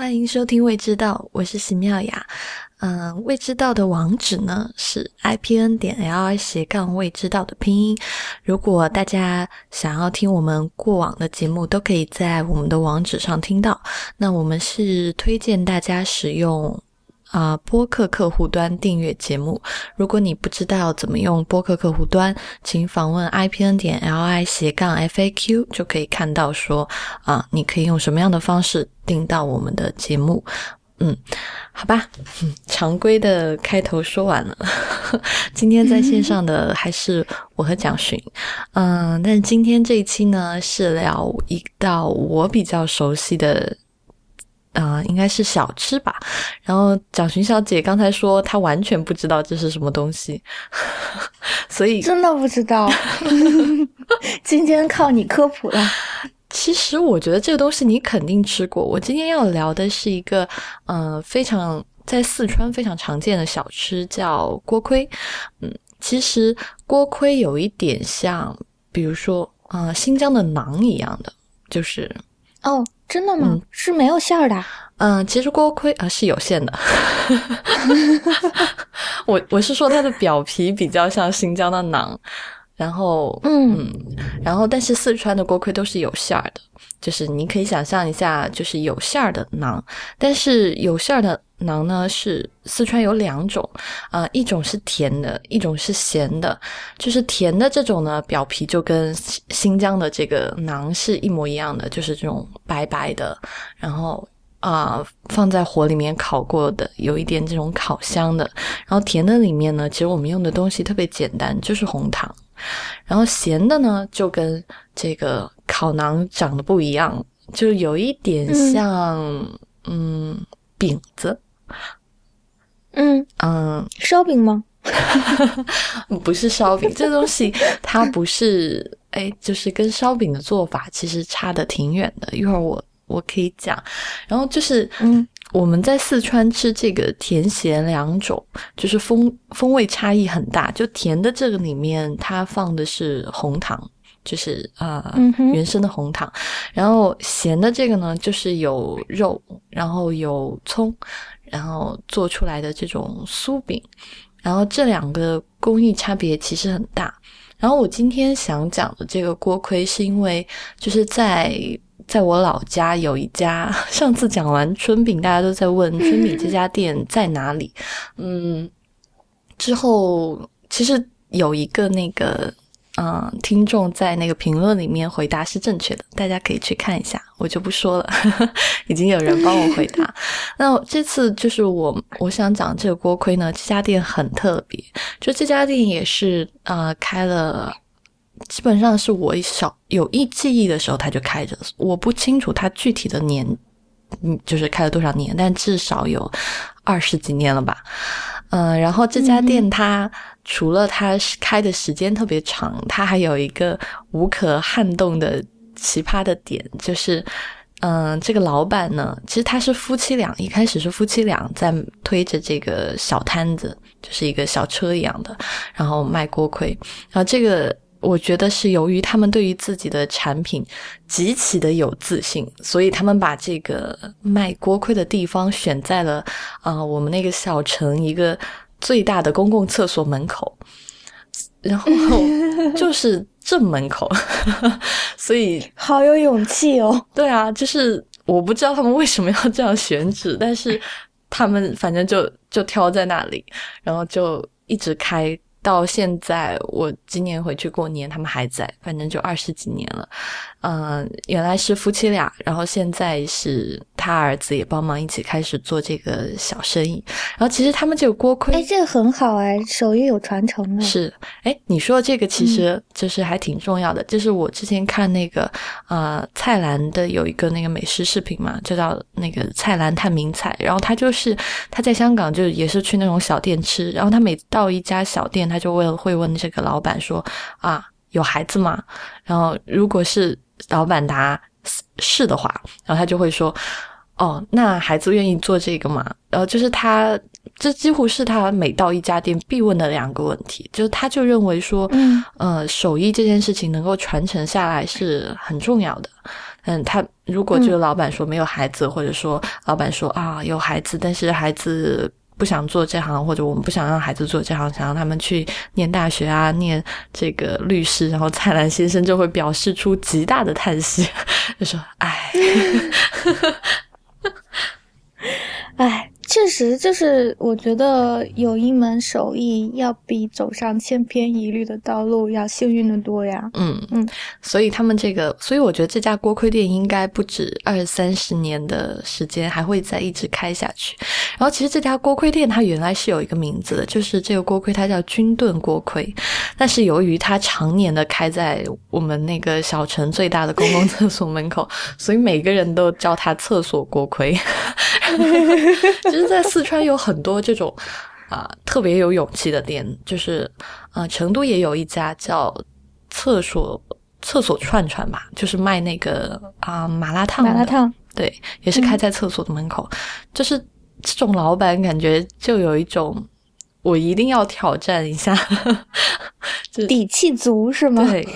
欢迎收听《未知道》，我是席妙雅。嗯，《未知道》的网址呢是 i p n 点 l i 斜杠未知道的拼音。如果大家想要听我们过往的节目，都可以在我们的网址上听到。那我们是推荐大家使用。啊，播客客户端订阅节目。如果你不知道怎么用播客客户端，请访问 i p n 点 l i 斜杠 f a q 就可以看到说啊，你可以用什么样的方式订到我们的节目。嗯，好吧，常规的开头说完了。今天在线上的还是我和蒋勋。嗯，但今天这一期呢，是聊一道我比较熟悉的。啊，应该是小吃吧。然后蒋寻小姐刚才说她完全不知道这是什么东西，所以真的不知道。今天靠你科普了。其实我觉得这个东西你肯定吃过。我今天要聊的是一个，嗯，非常在四川非常常见的小吃，叫锅盔。嗯，其实锅盔有一点像，比如说，啊，新疆的馕一样的，就是哦。真的吗？是没有馅儿的。嗯，其实锅盔啊是有馅的。我我是说它的表皮比较像新疆的馕，然后嗯，然后但是四川的锅盔都是有馅儿的，就是你可以想象一下，就是有馅儿的馕，但是有馅儿的。馕呢是四川有两种啊，一种是甜的，一种是咸的。就是甜的这种呢，表皮就跟新疆的这个馕是一模一样的，就是这种白白的，然后啊放在火里面烤过的，有一点这种烤香的。然后甜的里面呢，其实我们用的东西特别简单，就是红糖。然后咸的呢，就跟这个烤馕长得不一样，就有一点像嗯饼子。嗯嗯，烧饼吗？不是烧饼，这东西它不是，哎，就是跟烧饼的做法其实差的挺远的。一会儿我我可以讲。然后就是，嗯，我们在四川吃这个甜咸两种，就是风风味差异很大。就甜的这个里面，它放的是红糖，就是啊原生的红糖。然后咸的这个呢，就是有肉，然后有葱。然后做出来的这种酥饼，然后这两个工艺差别其实很大。然后我今天想讲的这个锅盔，是因为就是在在我老家有一家，上次讲完春饼，大家都在问春饼这家店在哪里。嗯，之后其实有一个那个。嗯，听众在那个评论里面回答是正确的，大家可以去看一下，我就不说了，已经有人帮我回答。那这次就是我我想讲这个锅盔呢，这家店很特别，就这家店也是呃开了，基本上是我小有一记忆的时候他就开着，我不清楚他具体的年，嗯，就是开了多少年，但至少有二十几年了吧。嗯，然后这家店它除了它开的时间特别长，它还有一个无可撼动的奇葩的点，就是，嗯，这个老板呢，其实他是夫妻俩，一开始是夫妻俩在推着这个小摊子，就是一个小车一样的，然后卖锅盔，然后这个。我觉得是由于他们对于自己的产品极其的有自信，所以他们把这个卖锅盔的地方选在了啊我们那个小城一个最大的公共厕所门口，然后 就是正门口，所以好有勇气哦。对啊，就是我不知道他们为什么要这样选址，但是他们反正就就挑在那里，然后就一直开。到现在，我今年回去过年，他们还在，反正就二十几年了。嗯，原来是夫妻俩，然后现在是他儿子也帮忙一起开始做这个小生意。然后其实他们这个锅盔，哎，这个很好哎，手艺有传承了。是，哎，你说这个其实就是还挺重要的。就是我之前看那个呃蔡澜的有一个那个美食视频嘛，就叫那个蔡澜探名菜。然后他就是他在香港就也是去那种小店吃，然后他每到一家小店。他就问会问这个老板说啊有孩子吗？然后如果是老板答是的话，然后他就会说哦那孩子愿意做这个吗？然后就是他这几乎是他每到一家店必问的两个问题，就是他就认为说嗯呃手艺这件事情能够传承下来是很重要的。嗯，他如果这个老板说没有孩子，或者说老板说啊有孩子，但是孩子不想做这行，或者我们不想让孩子做这行，想让他们去念大学啊，念这个律师，然后蔡澜先生就会表示出极大的叹息，就说：“哎，哎。”确实，就是我觉得有一门手艺，要比走上千篇一律的道路要幸运的多呀。嗯嗯，所以他们这个，所以我觉得这家锅盔店应该不止二三十年的时间，还会再一直开下去。然后，其实这家锅盔店它原来是有一个名字的，就是这个锅盔它叫军盾锅盔，但是由于它常年的开在我们那个小城最大的公共 厕所门口，所以每个人都叫它厕所锅盔。其实，在四川有很多这种啊特别有勇气的店，就是啊，成都也有一家叫厕所厕所串串吧，就是卖那个啊麻辣烫。麻辣烫，对，也是开在厕所的门口。就是这种老板，感觉就有一种我一定要挑战一下，底气足是吗？对，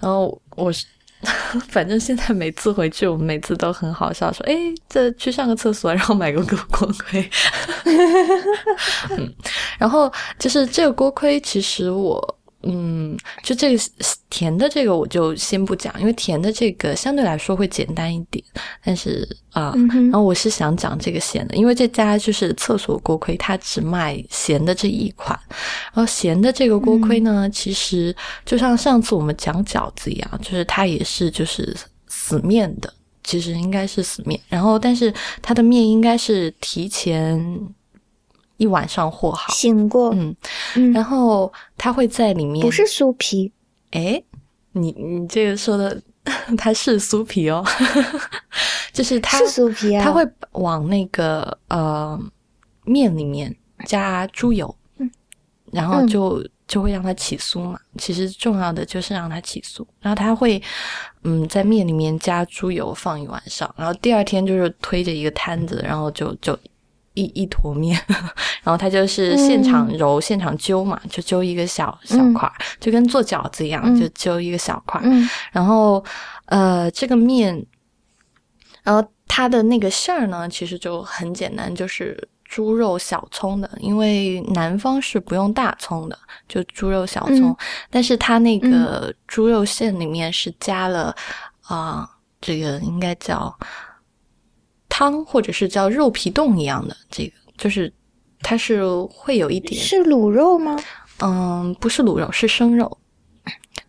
然后我是。反正现在每次回去，我们每次都很好笑，说：“哎，这去上个厕所，然后买个锅锅盔。”然后就是这个锅盔，其实我。嗯，就这个甜的这个我就先不讲，因为甜的这个相对来说会简单一点。但是啊，然后我是想讲这个咸的，因为这家就是厕所锅盔，它只卖咸的这一款。然后咸的这个锅盔呢，其实就像上次我们讲饺子一样，就是它也是就是死面的，其实应该是死面。然后但是它的面应该是提前。一晚上和好，醒过，嗯，然后它会在里面，不是酥皮，哎，你你这个说的，它是酥皮哦，就是它是酥皮啊，它会往那个呃面里面加猪油，嗯，然后就就会让它起酥嘛。其实重要的就是让它起酥，然后它会嗯在面里面加猪油放一晚上，然后第二天就是推着一个摊子，然后就就。一一坨面，然后他就是现场揉、现场揪嘛，就揪一个小小块，就跟做饺子一样，就揪一个小块。然后，呃，这个面，然后它的那个馅儿呢，其实就很简单，就是猪肉小葱的，因为南方是不用大葱的，就猪肉小葱。但是它那个猪肉馅里面是加了啊，这个应该叫。汤或者是叫肉皮冻一样的，这个就是它是会有一点是卤肉吗？嗯，不是卤肉，是生肉，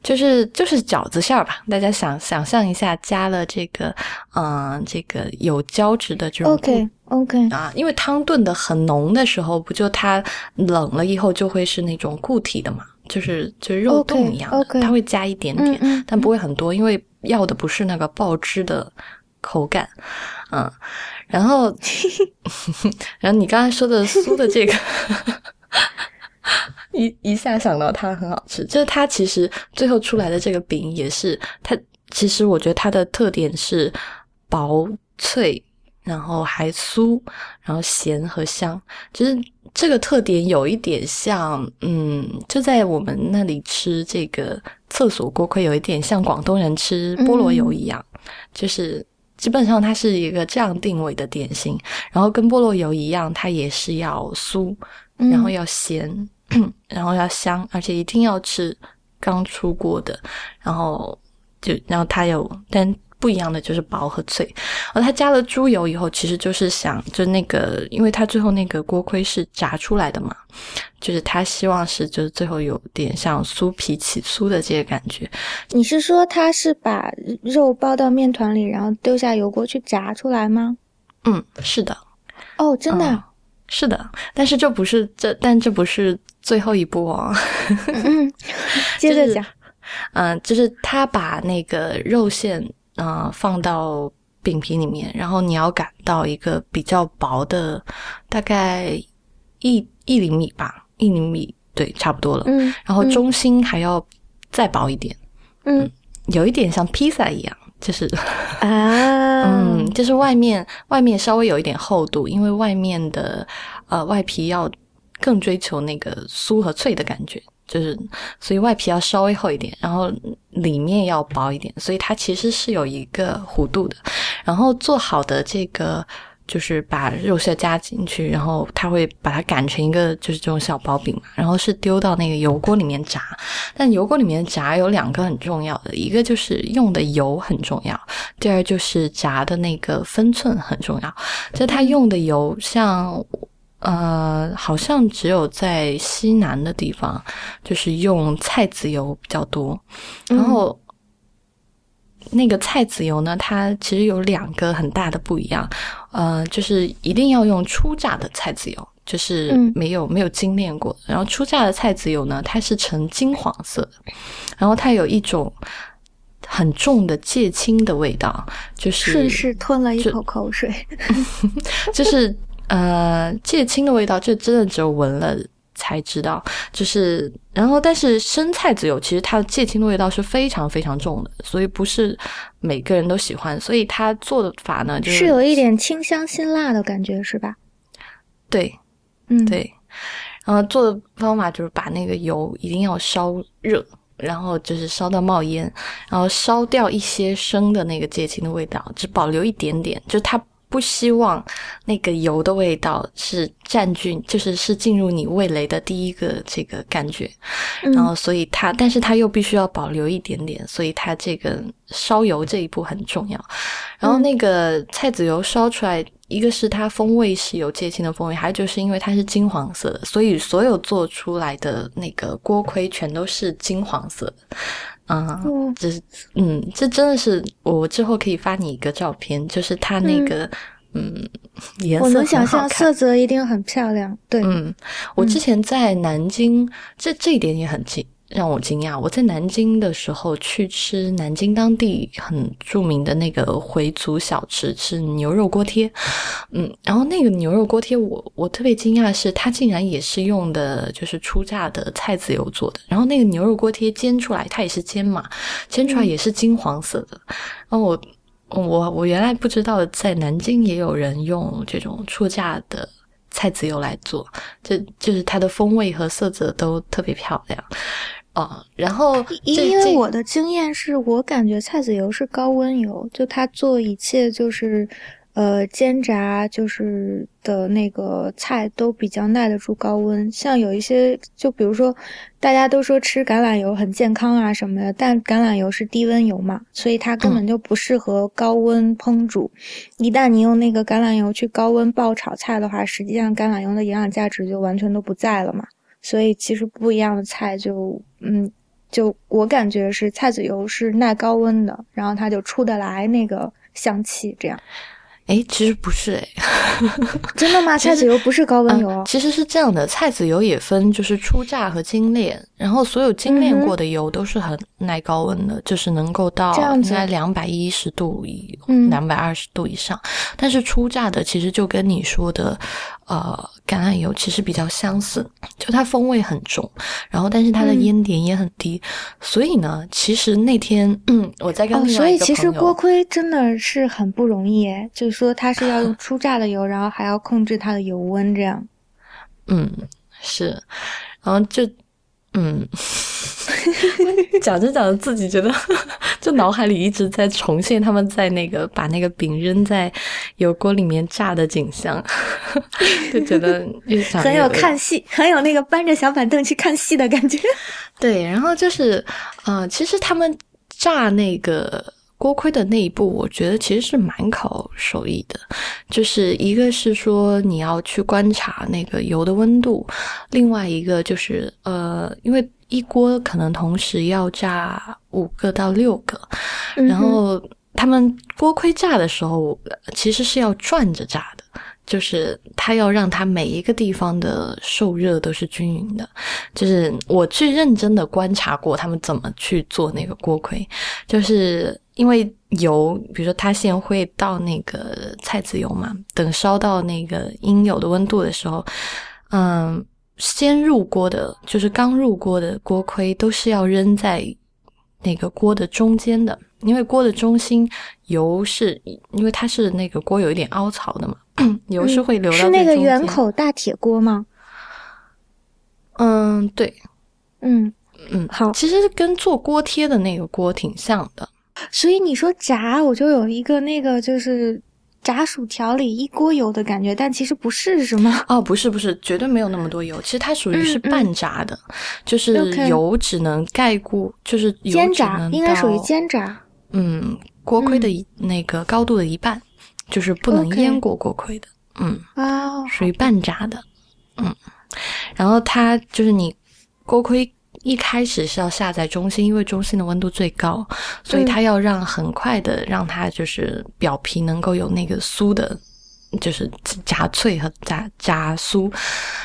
就是就是饺子馅儿吧。大家想想象一下，加了这个嗯这个有胶质的这种 OK OK 啊，因为汤炖的很浓的时候，不就它冷了以后就会是那种固体的嘛，就是就是肉冻一样的，它会加一点点，但不会很多，因为要的不是那个爆汁的。口感，嗯，然后，然后你刚才说的酥的这个，一一下想到它很好吃，就是它其实最后出来的这个饼也是它，其实我觉得它的特点是薄脆，然后还酥，然后咸和香，就是这个特点有一点像，嗯，就在我们那里吃这个厕所锅盔，有一点像广东人吃菠萝油一样，就是。基本上它是一个这样定位的点心，然后跟菠萝油一样，它也是要酥，然后要咸，然后要香，而且一定要吃刚出锅的，然后就然后它有但。不一样的就是薄和脆，然后它加了猪油以后，其实就是想，就那个，因为它最后那个锅盔是炸出来的嘛，就是他希望是，就是最后有点像酥皮起酥的这个感觉。你是说他是把肉包到面团里，然后丢下油锅去炸出来吗？嗯，是的。哦，真的？是的，但是这不是这，但这不是最后一步哦。嗯，接着讲。嗯，就是他把那个肉馅。嗯，放到饼皮里面，然后你要擀到一个比较薄的，大概一一厘米吧，一厘米，对，差不多了。嗯，然后中心还要再薄一点，嗯，有一点像披萨一样，就是啊，嗯，就是外面外面稍微有一点厚度，因为外面的呃外皮要更追求那个酥和脆的感觉，就是所以外皮要稍微厚一点，然后里面要薄一点，所以它其实是有一个弧度的。然后做好的这个。就是把肉馅加进去，然后他会把它擀成一个就是这种小薄饼嘛，然后是丢到那个油锅里面炸。但油锅里面炸有两个很重要的，一个就是用的油很重要，第二就是炸的那个分寸很重要。就他用的油，像呃，好像只有在西南的地方，就是用菜籽油比较多，然后。那个菜籽油呢，它其实有两个很大的不一样，呃，就是一定要用初榨的菜籽油，就是没有没有精炼过。然后初榨的菜籽油呢，它是呈金黄色的，然后它有一种很重的芥青的味道，就是顺势吞了一口口水，就是呃芥青的味道，这真的只有闻了。才知道，就是，然后，但是生菜籽油其实它的芥青的味道是非常非常重的，所以不是每个人都喜欢。所以它做的法呢，就是有一点清香辛辣的感觉，是吧？对，嗯，对。然后做的方法就是把那个油一定要烧热，然后就是烧到冒烟，然后烧掉一些生的那个芥青的味道，只保留一点点，就它。不希望那个油的味道是占据，就是是进入你味蕾的第一个这个感觉，然后所以它，但是它又必须要保留一点点，所以它这个烧油这一步很重要。然后那个菜籽油烧出来，一个是它风味是有芥青的风味，还有就是因为它是金黄色的，所以所有做出来的那个锅盔全都是金黄色的。嗯，这是嗯，这真的是我之后可以发你一个照片，就是它那个嗯颜色我能想象色泽一定很漂亮。对，嗯，我之前在南京，这这一点也很近。让我惊讶！我在南京的时候去吃南京当地很著名的那个回族小吃，吃牛肉锅贴。嗯，然后那个牛肉锅贴，我我特别惊讶是它竟然也是用的就是初榨的菜籽油做的。然后那个牛肉锅贴煎出来，它也是煎嘛，煎出来也是金黄色的。然后我我我原来不知道，在南京也有人用这种初榨的菜籽油来做，就就是它的风味和色泽都特别漂亮。啊，然后因为我的经验是我感觉菜籽油是高温油，就它做一切就是，呃，煎炸就是的那个菜都比较耐得住高温。像有一些，就比如说大家都说吃橄榄油很健康啊什么的，但橄榄油是低温油嘛，所以它根本就不适合高温烹煮。一旦你用那个橄榄油去高温爆炒菜的话，实际上橄榄油的营养价值就完全都不在了嘛。所以其实不一样的菜就，嗯，就我感觉是菜籽油是耐高温的，然后它就出得来那个香气，这样。哎，其实不是哎，真的吗？菜籽油不是高温油？其实是这样的，菜籽油也分就是初榨和精炼，然后所有精炼过的油都是很耐高温的，就是能够到应该两百一十度以两百二十度以上。但是初榨的其实就跟你说的，呃，橄榄油其实比较相似，就它风味很重，然后但是它的烟点也很低。所以呢，其实那天我在跟另外一个朋友，所以其实锅盔真的是很不容易哎，就。说它是要 用初榨的油，然后还要控制它的油温，这样。嗯，是，然后就，嗯，讲着讲着自己觉得，就脑海里一直在重现他们在那个把那个饼扔在油锅里面炸的景象，就觉得很有看戏，很有那个搬着小板凳去看戏的感觉。对，然后就是，呃，其实他们炸那个。锅盔的那一步，我觉得其实是蛮考手艺的。就是一个是说你要去观察那个油的温度，另外一个就是呃，因为一锅可能同时要炸五个到六个，然后他们锅盔炸的时候其实是要转着炸的，就是它要让它每一个地方的受热都是均匀的。就是我去认真的观察过他们怎么去做那个锅盔，就是。因为油，比如说它先会到那个菜籽油嘛，等烧到那个应有的温度的时候，嗯，先入锅的，就是刚入锅的锅盔都是要扔在那个锅的中间的，因为锅的中心油是因为它是那个锅有一点凹槽的嘛，油是会流到。是那个圆口大铁锅吗？嗯，对，嗯嗯，好其实跟做锅贴的那个锅挺像的。所以你说炸，我就有一个那个就是炸薯条里一锅油的感觉，但其实不是，是吗？哦，不是不是，绝对没有那么多油。其实它属于是半炸的，就是油只能盖过，就是油炸应该属于煎炸。嗯，锅盔的一、那个高度的一半，就是不能淹过锅盔的。嗯，哦，属于半炸的。嗯，然后它就是你锅盔一开始是要下在中心，因为中心的温度最高，所以它要让很快的让它就是表皮能够有那个酥的。就是炸脆和炸炸酥，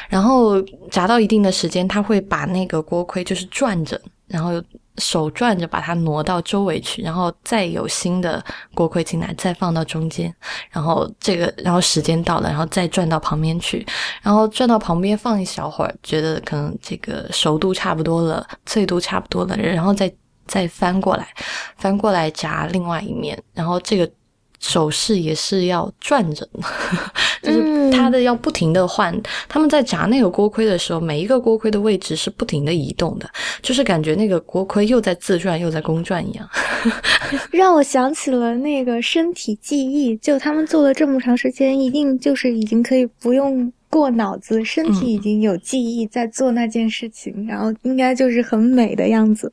然后炸到一定的时间，它会把那个锅盔就是转着，然后手转着把它挪到周围去，然后再有新的锅盔进来，再放到中间，然后这个，然后时间到了，然后再转到旁边去，然后转到旁边放一小会儿，觉得可能这个熟度差不多了，脆度差不多了，然后再再翻过来，翻过来炸另外一面，然后这个。手势也是要转着的，就是它的要不停的换。他们在炸那个锅盔的时候，每一个锅盔的位置是不停的移动的，就是感觉那个锅盔又在自转又在公转一样。让我想起了那个身体记忆，就他们做了这么长时间，一定就是已经可以不用过脑子，身体已经有记忆在做那件事情，然后应该就是很美的样子。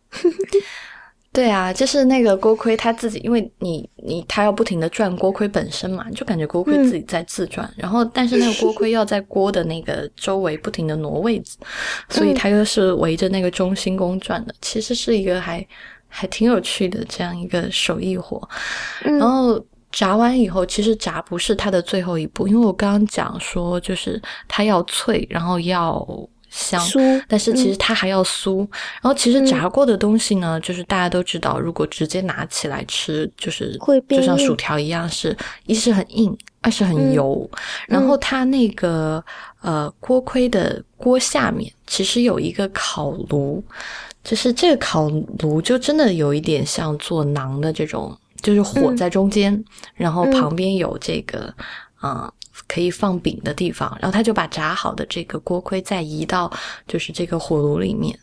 对啊，就是那个锅盔，它自己，因为你你它要不停的转锅盔本身嘛，就感觉锅盔自己在自转，然后但是那个锅盔要在锅的那个周围不停的挪位置，所以它又是围着那个中心公转的，其实是一个还还挺有趣的这样一个手艺活。嗯。然后炸完以后，其实炸不是它的最后一步，因为我刚刚讲说，就是它要脆，然后要香，酥但是其实它还要酥。然后其实炸过的东西呢，就是大家都知道，如果直接拿起来吃，就是会就像薯条一样是，一是很硬，二是很油。然后它那个呃锅盔的锅下面其实有一个烤炉，就是这个烤炉就真的有一点像做馕的这种，就是火在中间，然后旁边有这个啊、呃可以放饼的地方，然后他就把炸好的这个锅盔再移到就是这个火炉里面，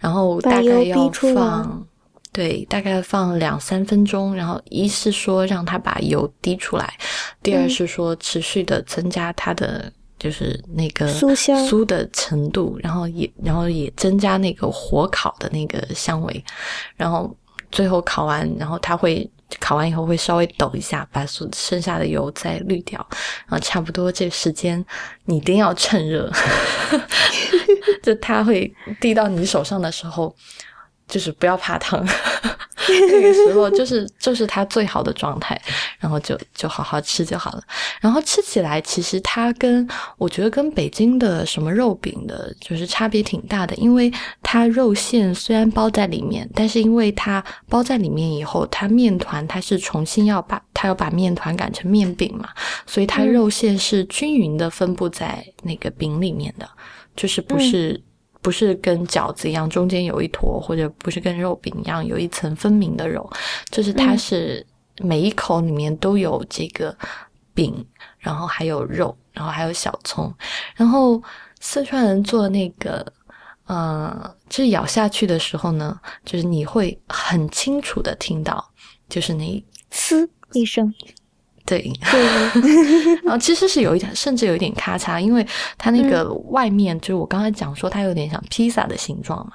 然后大概要放。对，大概放两三分钟，然后一是说让它把油滴出来，第二嗯是说持续的增加它的就是那个酥香酥的程度，然后也然后也增加那个火烤的那个香味，然后最后烤完，然后它会烤完以后会稍微抖一下，把所剩下的油再滤掉，然后差不多这时间你一定要趁热，就它会滴到你手上的时候，就是不要怕烫，那个时候就是就是它最好的状态，然后就就好好吃就好了。然后吃起来其实它跟我觉得跟北京的什么肉饼的，就是差别挺大的，因为它肉馅虽然包在里面，但是因为它包在里面以后，它面团它是重新要把它要把面团擀成面饼嘛，所以它嗯肉馅是均匀的分布在那个饼里面的，就是不是。不是跟饺子一样中间有一坨，或者不是跟肉饼一样有一层分明的肉，就是它是每一口里面都有这个饼，然后还有肉，然后还有小葱，然后四川人做那个，呃，就是咬下去的时候呢，就是你会很清楚的听到，就是那呲一声，对，然后其实是有一点，甚至有一点咔嚓，因为它那个外面、就是我刚才讲说它有点像披萨的形状嘛，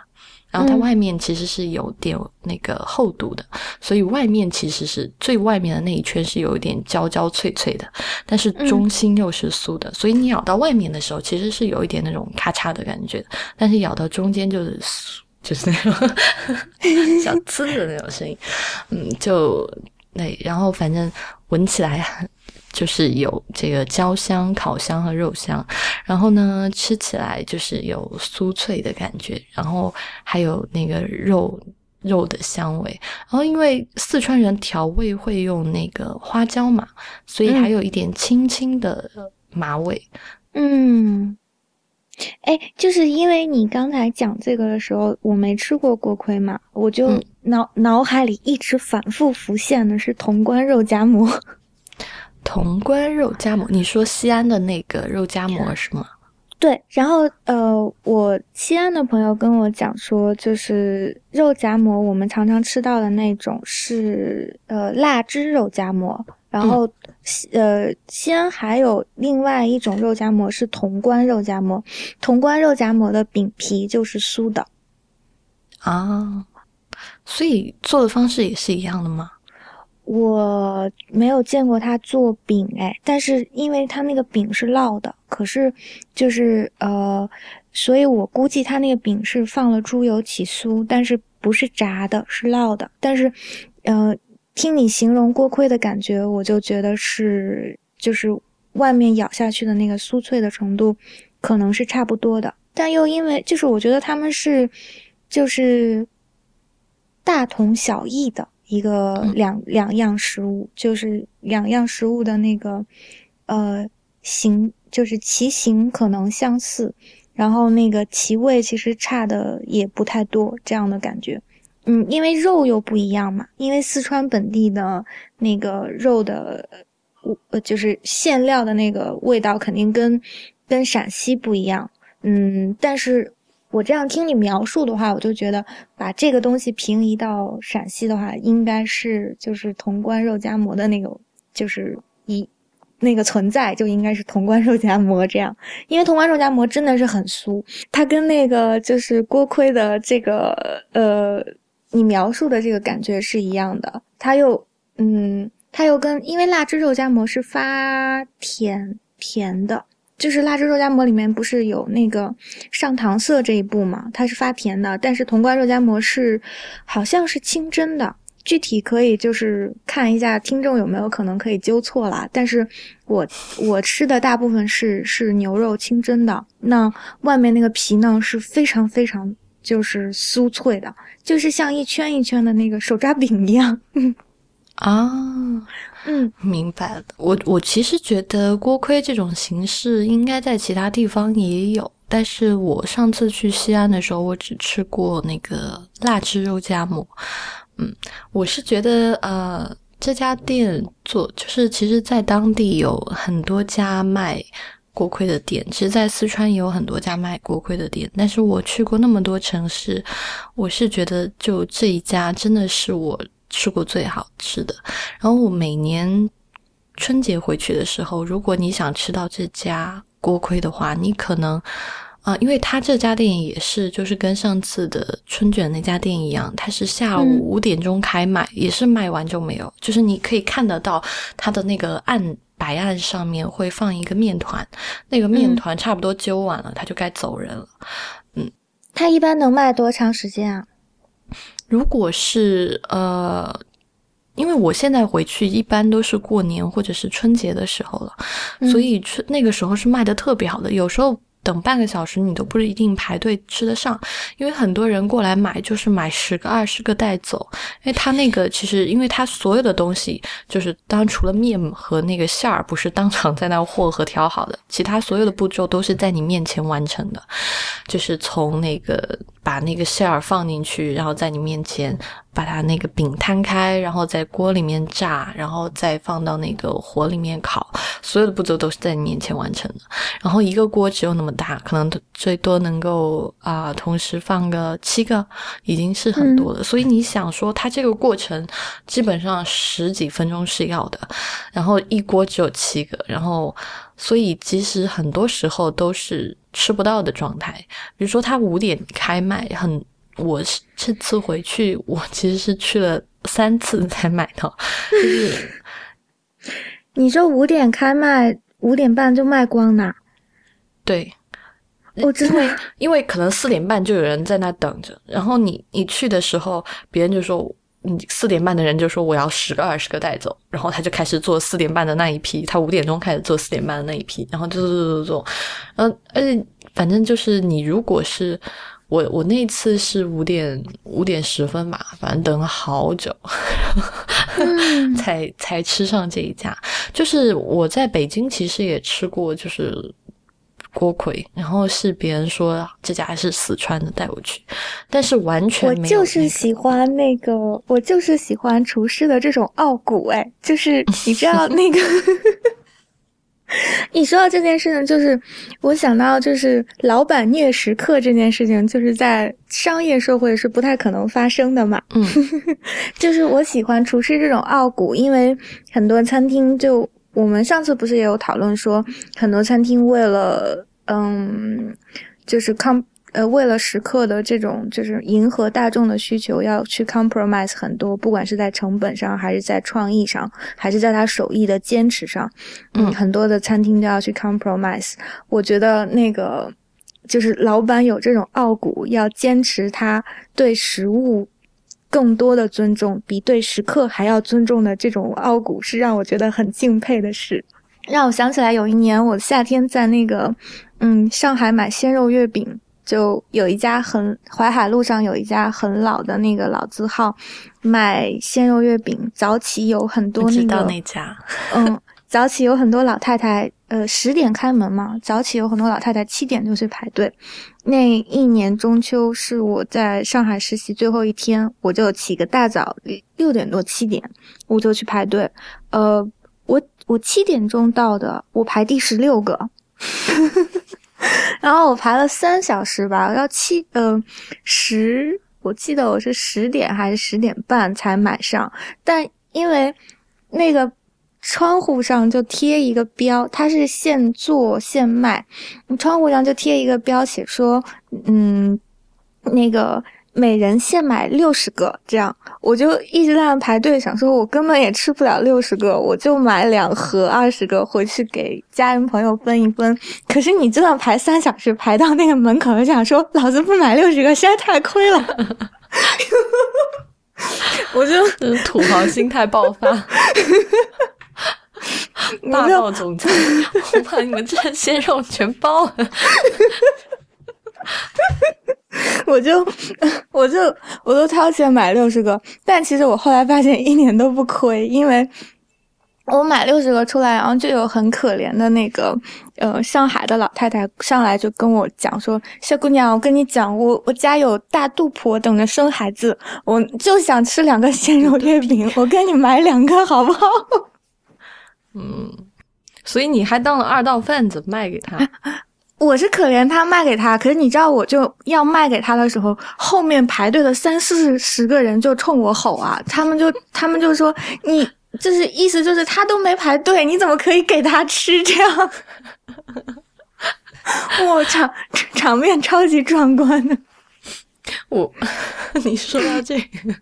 然后它嗯。外面其实是有点那个厚度的，所以外面其实是最外面的那一圈是有一点焦焦脆脆的，但是中心又是酥的，所以你咬到外面的时候其实是有一点那种咔嚓的感觉，但是咬到中间就是酥，就是那种 小呲的那种声音，嗯，就那，然后反正闻起来很 就是有这个焦香、烤香和肉香，然后呢，吃起来就是有酥脆的感觉，然后还有那个肉肉的香味。然后因为四川人调味会用那个花椒嘛，所以还有一点轻轻的麻味。嗯。哎，就是因为你刚才讲这个的时候，我没吃过锅盔嘛，我就嗯脑、脑海里一直反复浮现的是潼关肉夹馍。潼关肉夹馍，你说西安的那个肉夹馍是。吗？对，然后呃，我西安的朋友跟我讲说，就是肉夹馍，我们常常吃到的那种是呃腊汁肉夹馍，然后呃西安还有另外一种肉夹馍是潼关肉夹馍，潼关肉夹馍的饼皮就是酥的。啊，所以做的方式也是一样的吗？我没有见过他做饼哎，但是因为他那个饼是烙的，可是就是呃，所以我估计他那个饼是放了猪油起酥，但是不是炸的，是烙的。但是，呃，听你形容锅盔的感觉，我就觉得是就是外面咬下去的那个酥脆的程度可能是差不多的，但又因为就是我觉得他们是就是大同小异的。一个两两样食物，就是两样食物的那个，呃，形就是其形可能相似，然后那个其味其实差的也不太多，这样的感觉。嗯，因为肉又不一样嘛，因为四川本地的那个肉的，呃，就是馅料的那个味道肯定跟跟陕西不一样。嗯，但是。我这样听你描述的话，我就觉得把这个东西平移到陕西的话，应该是就是潼关肉夹馍的那个，就是一那个存在就应该是潼关肉夹馍这样，因为潼关肉夹馍真的是很酥，它跟那个就是锅盔的这个呃你描述的这个感觉是一样的，它又嗯它又跟因为腊汁肉夹馍是发甜甜的。就是腊汁肉夹馍里面不是有那个上糖色这一步嘛？它是发甜的，但是潼关肉夹馍是好像是清真的，具体可以就是看一下听众有没有可能可以纠错啦。但是我我吃的大部分是是牛肉清真的，那外面那个皮呢是非常非常就是酥脆的，就是像一圈一圈的那个手抓饼一样。啊。嗯，明白了。我我其实觉得锅盔这种形式应该在其他地方也有，但是我上次去西安的时候，我只吃过那个腊汁肉夹馍。嗯，我是觉得呃，这家店做就是其实，在当地有很多家卖锅盔的店，其实，在四川也有很多家卖锅盔的店，但是我去过那么多城市，我是觉得就这一家真的是我。吃过最好吃的，然后我每年春节回去的时候，如果你想吃到这家锅盔的话，你可能啊，因为他这家店也是，就是跟上次的春卷那家店一样，它是下午五点钟开卖，也是卖完就没有，就是你可以看得到它的那个案白案上面会放一个面团，那个面团差不多揪完了，他就该走人了。嗯，他一般能卖多长时间啊？如果是呃，因为我现在回去一般都是过年或者是春节的时候了，所以春那个时候是卖的特别好的，有时候。等半个小时你都不一定排队吃得上，因为很多人过来买就是买十个二十个带走，因为他那个其实因为他所有的东西就是当除了面和那个馅儿不是当场在那和和调好的，其他所有的步骤都是在你面前完成的，就是从那个把那个馅儿放进去，然后在你面前。把它那个饼摊开，然后在锅里面炸，然后再放到那个火里面烤，所有的步骤都是在你面前完成的。然后一个锅只有那么大，可能最多能够啊同时放个七个，已经是很多了。所以你想说，它这个过程基本上十几分钟是要的，然后一锅只有七个，然后所以其实很多时候都是吃不到的状态。比如说，它五点开卖，很。我是这次回去，我其实是去了三次才买到。就是你这五点开卖，五点半就卖光了。对，我真的，因为可能四点半就有人在那等着，然后你你去的时候，别人就说你四点半的人就说我要十个二十个带走，然后他就开始做四点半的那一批，他五点钟开始做四点半的那一批，然后就做做做做，嗯，而且反正就是你如果是。我我那次是五点五点十分吧，反正等了好久，才 才吃上这一家。就是我在北京其实也吃过，就是锅盔，然后是别人说这家是四川的带我去，但是完全我就是喜欢那个，我就是喜欢厨师的这种傲骨，哎，就是 你知道那个。你说到这件事情，就是我想到，就是老板虐食客这件事情，就是在商业社会是不太可能发生的嘛。嗯，就是我喜欢厨师这种傲骨，因为很多餐厅就我们上次不是也有讨论说，很多餐厅为了嗯，就是抗。呃，为了食客的这种就是迎合大众的需求，要去 compromise 很多，不管是在成本上，还是在创意上，还是在他手艺的坚持上，嗯，很多的餐厅都要去 compromise。我觉得那个就是老板有这种傲骨，要坚持他对食物更多的尊重，比对食客还要尊重的这种傲骨，是让我觉得很敬佩的事。让我想起来有一年我夏天在那个嗯上海买鲜肉月饼。就有一家很淮海路上有一家很老的那个老字号，卖鲜肉月饼。早起有很多那个那家，嗯，早起有很多老太太，呃，十点开门嘛，早起有很多老太太七点就去排队。那一年中秋是我在上海实习最后一天，我就起个大早，六点多七点我就去排队。呃，我我七点钟到的，我排第十六个。然后我排了三小时吧，要七呃十，我记得我是十点还是十点半才买上，但因为那个窗户上就贴一个标，它是现做现卖，窗户上就贴一个标，写说嗯那个。每人限买六十个，这样我就一直在那排队，想说我根本也吃不了六十个，我就买两盒二十个回去给家人朋友分一分。可是你这样排三小时，排到那个门口，就想说老子不买六十个实在太亏了。我就土豪心态爆发，霸道总裁，我把你们这些肉全包了。我就，我就，我都掏钱买六十个，但其实我后来发现一点都不亏，因为我买六十个出来，然后就有很可怜的那个，呃，上海的老太太上来就跟我讲说：“小姑娘，我跟你讲，我我家有大肚婆等着生孩子，我就想吃两个鲜肉月饼，我给你买两个好不好？”嗯，所以你还当了二道贩子卖给他。我是可怜他卖给他，可是你知道，我就要卖给他的时候，后面排队的三四十个人就冲我吼啊，他们就他们就说你就是意思就是他都没排队，你怎么可以给他吃这样？我场场面超级壮观的。我 你说到这个，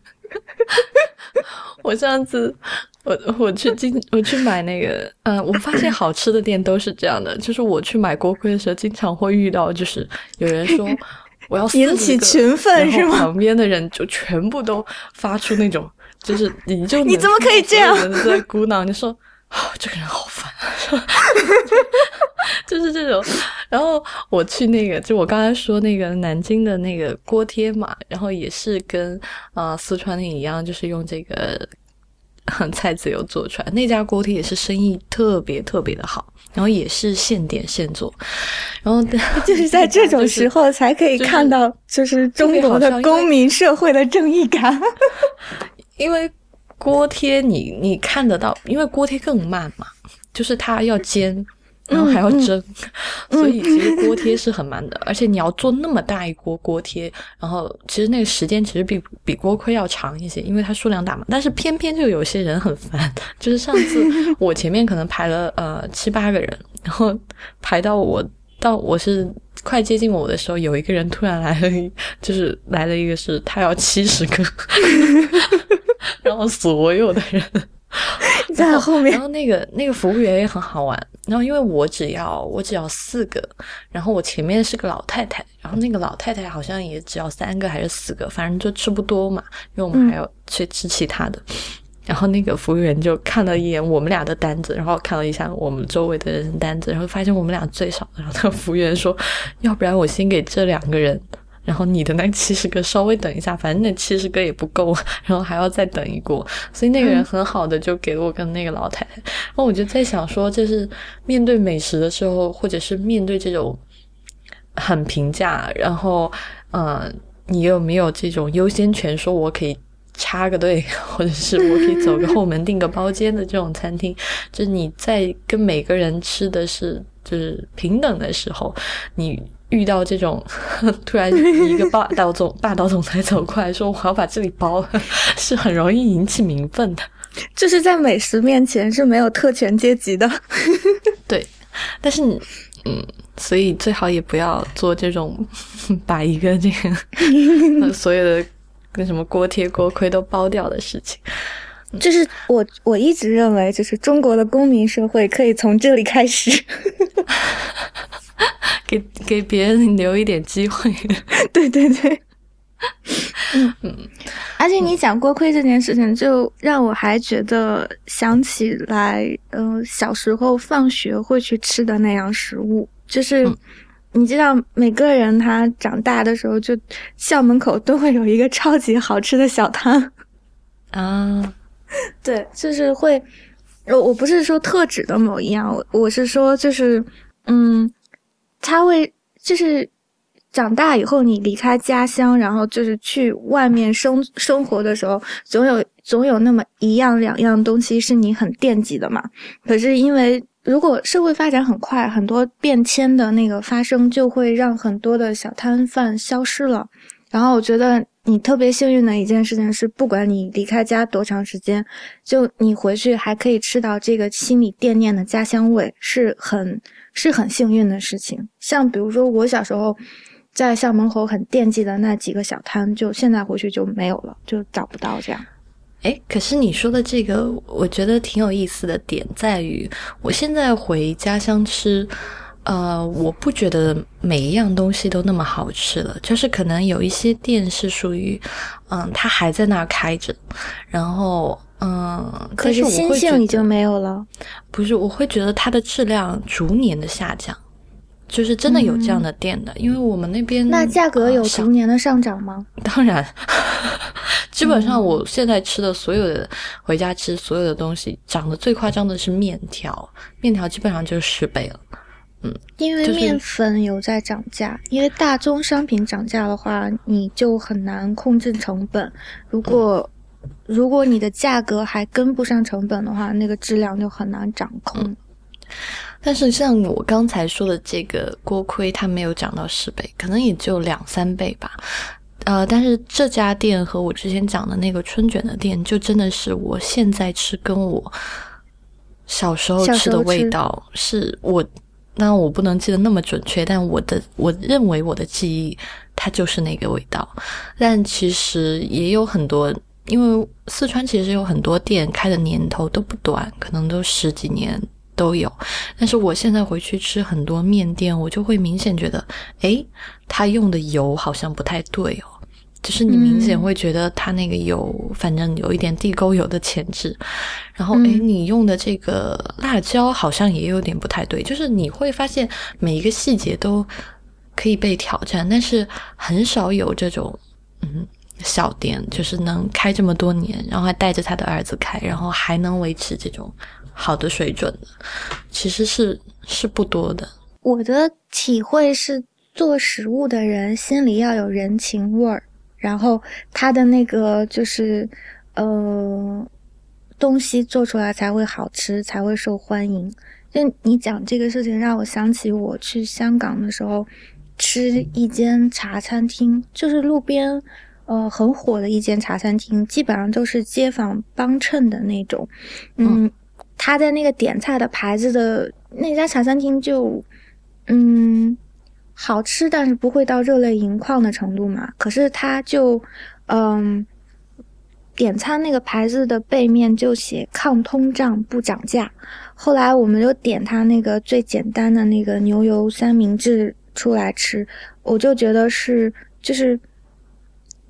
我上次。我我去经我去买那个，嗯，我发现好吃的店都是这样的，就是我去买锅盔的时候，经常会遇到，就是有人说 我要引起群愤是吗？旁边的人就全部都发出那种，就是你就你怎么可以这样在鼓 囊？你说啊，这个人好烦，就是这种。然后我去那个，就我刚才说那个南京的那个锅贴嘛，然后也是跟啊四川的一样，就是用这个。菜籽油做出来那家锅贴也是生意特别特别的好，然后也是现点现做，然后 就是在这种时候才可以看到，就是中国的公民社会的正义感。因为锅贴你你看得到，因为锅贴更慢嘛，就是它要煎。然后还要蒸，所以其实锅贴是很慢的，而且你要做那么大一锅锅贴，然后其实那个时间其实比比锅盔要长一些，因为它数量大嘛。但是偏偏就有些人很烦，就是上次 我前面可能排了呃七八个人，然后排到我到我是快接近我的时候，有一个人突然来了，就是来了一个是他要七十个，然后所有的人。在后面，然后那个那个服务员也很好玩。然后因为我只要我只要四个，然后我前面是个老太太，然后那个老太太好像也只要三个还是四个，反正就吃不多嘛，因为我们还要去吃其他的。然后那个服务员就看了一眼我们俩的单子，然后看了一下我们周围的人单子，然后发现我们俩最少。然后那个服务员说：“要不然我先给这两个人。”然后你的那七十个稍微等一下，反正那七十个也不够，然后还要再等一锅，所以那个人很好的就给了我跟那个老太太。然后我就在想说，就是面对美食的时候，或者是面对这种很平价，然后嗯，你有没有这种优先权，说我可以插个队，或者是我可以走个后门订个包间的这种餐厅，就是你在跟每个人吃的是就是平等的时候，你遇到这种 突然一个霸 道总霸道总裁走过来说我要把这里包了，是很容易引起民愤的。就是在美食面前是没有特权阶级的，对。但是，嗯，所以最好也不要做这种把一个这个所有的。跟什么锅贴锅盔都包掉的事情，就是我我一直认为，就是中国的公民社会可以从这里开始，给给别人留一点机会。对 对对，嗯嗯。而且你讲锅盔这件事情，就让我还觉得想起来，嗯，小时候放学会去吃的那样食物，就是。你知道，每个人他长大的时候，就校门口都会有一个超级好吃的小摊 啊。对，就是会，我我不是说特指的某一样，我我是说，就是嗯，他会就是长大以后，你离开家乡，然后就是去外面生生活的时候，总有总有那么一样两样东西是你很惦记的嘛。可是因为。如果社会发展很快，很多变迁的那个发生，就会让很多的小摊贩消失了。然后我觉得你特别幸运的一件事情是，不管你离开家多长时间，就你回去还可以吃到这个心里惦念的家乡味，是很是很幸运的事情。像比如说我小时候在校门口很惦记的那几个小摊，就现在回去就没有了，就找不到这样。哎，可是你说的这个，我觉得挺有意思的点在于，我现在回家乡吃，呃，我不觉得每一样东西都那么好吃了，就是可能有一些店是属于，嗯，它还在那儿开着，然后，嗯，可是新性已经没有了，不是，我会觉得它的质量逐年的下降。就是真的有这样的店的，因为我们那边那价格有逐年的上涨吗？当然，基本上我现在吃的所有的回家吃所有的东西，涨得最夸张的是面条，面条基本上就是十倍了。嗯，因为面粉有在涨价，因为大宗商品涨价的话，你就很难控制成本。如果如果你的价格还跟不上成本的话，那个质量就很难掌控。但是像我刚才说的这个锅盔，它没有涨到十倍，可能也就两三倍吧。呃，但是这家店和我之前讲的那个春卷的店，就真的是我现在吃跟我小时候吃的味道，是我那我不能记得那么准确，但我的我认为我的记忆它就是那个味道。但其实也有很多，因为四川其实有很多店开的年头都不短，可能都十几年。都有，但是我现在回去吃很多面店，我就会明显觉得，诶，他用的油好像不太对哦，就是你明显会觉得它那个有，反正有一点地沟油的潜质。然后，诶，你用的这个辣椒好像也有点不太对，就是你会发现每一个细节都可以被挑战，但是很少有这种嗯小店，就是能开这么多年，然后还带着他的儿子开，然后还能维持这种。好的水准的，其实是是不多的。我的体会是，做食物的人心里要有人情味儿，然后他的那个就是，呃，东西做出来才会好吃，才会受欢迎。就你讲这个事情，让我想起我去香港的时候，吃一间茶餐厅，就是路边，呃，很火的一间茶餐厅，基本上都是街坊帮衬的那种，嗯。他在那个点菜的牌子的那家茶餐厅就，嗯，好吃，但是不会到热泪盈眶的程度嘛。可是他就，嗯，点餐那个牌子的背面就写抗通胀不涨价。后来我们就点他那个最简单的那个牛油三明治出来吃，我就觉得是就是。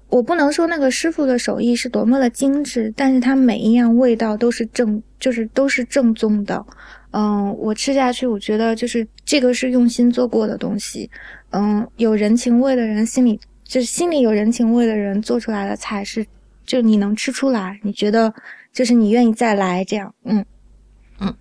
我不能说那个师傅的手艺是多么的精致，但是他每一样味道都是正，就是都是正宗的。嗯，我吃下去，我觉得就是这个是用心做过的东西。嗯，有人情味的人心里就是心里有人情味的人做出来的菜是，就你能吃出来，你觉得就是你愿意再来这样。嗯嗯，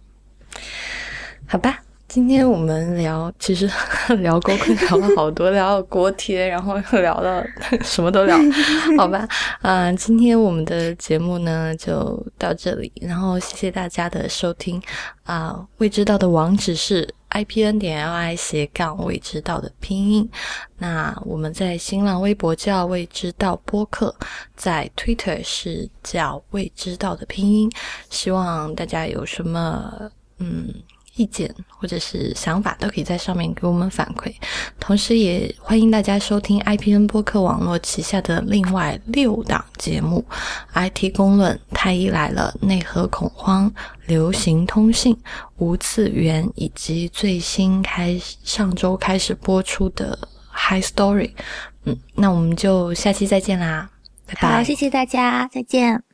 好吧。今天我们聊，其实 聊锅盔聊了好多，聊到锅贴，然后又聊到什么都聊，好吧？嗯，今天我们的节目呢就到这里，然后谢谢大家的收听啊。未知道的网址是 i p n 点 l i 斜杠未知道的拼音。那我们在新浪微博叫未知道播客，在 Twitter 是叫未知道的拼音。希望大家有什么嗯。意见或者是想法都可以在上面给我们反馈，同时也欢迎大家收听 IPN 播客网络旗下的另外六档节目：IT 公论、太医来了、内核恐慌、流行通信、无次元，以及最新开上周开始播出的 High Story。嗯，那我们就下期再见啦，拜拜！好，谢谢大家，再见。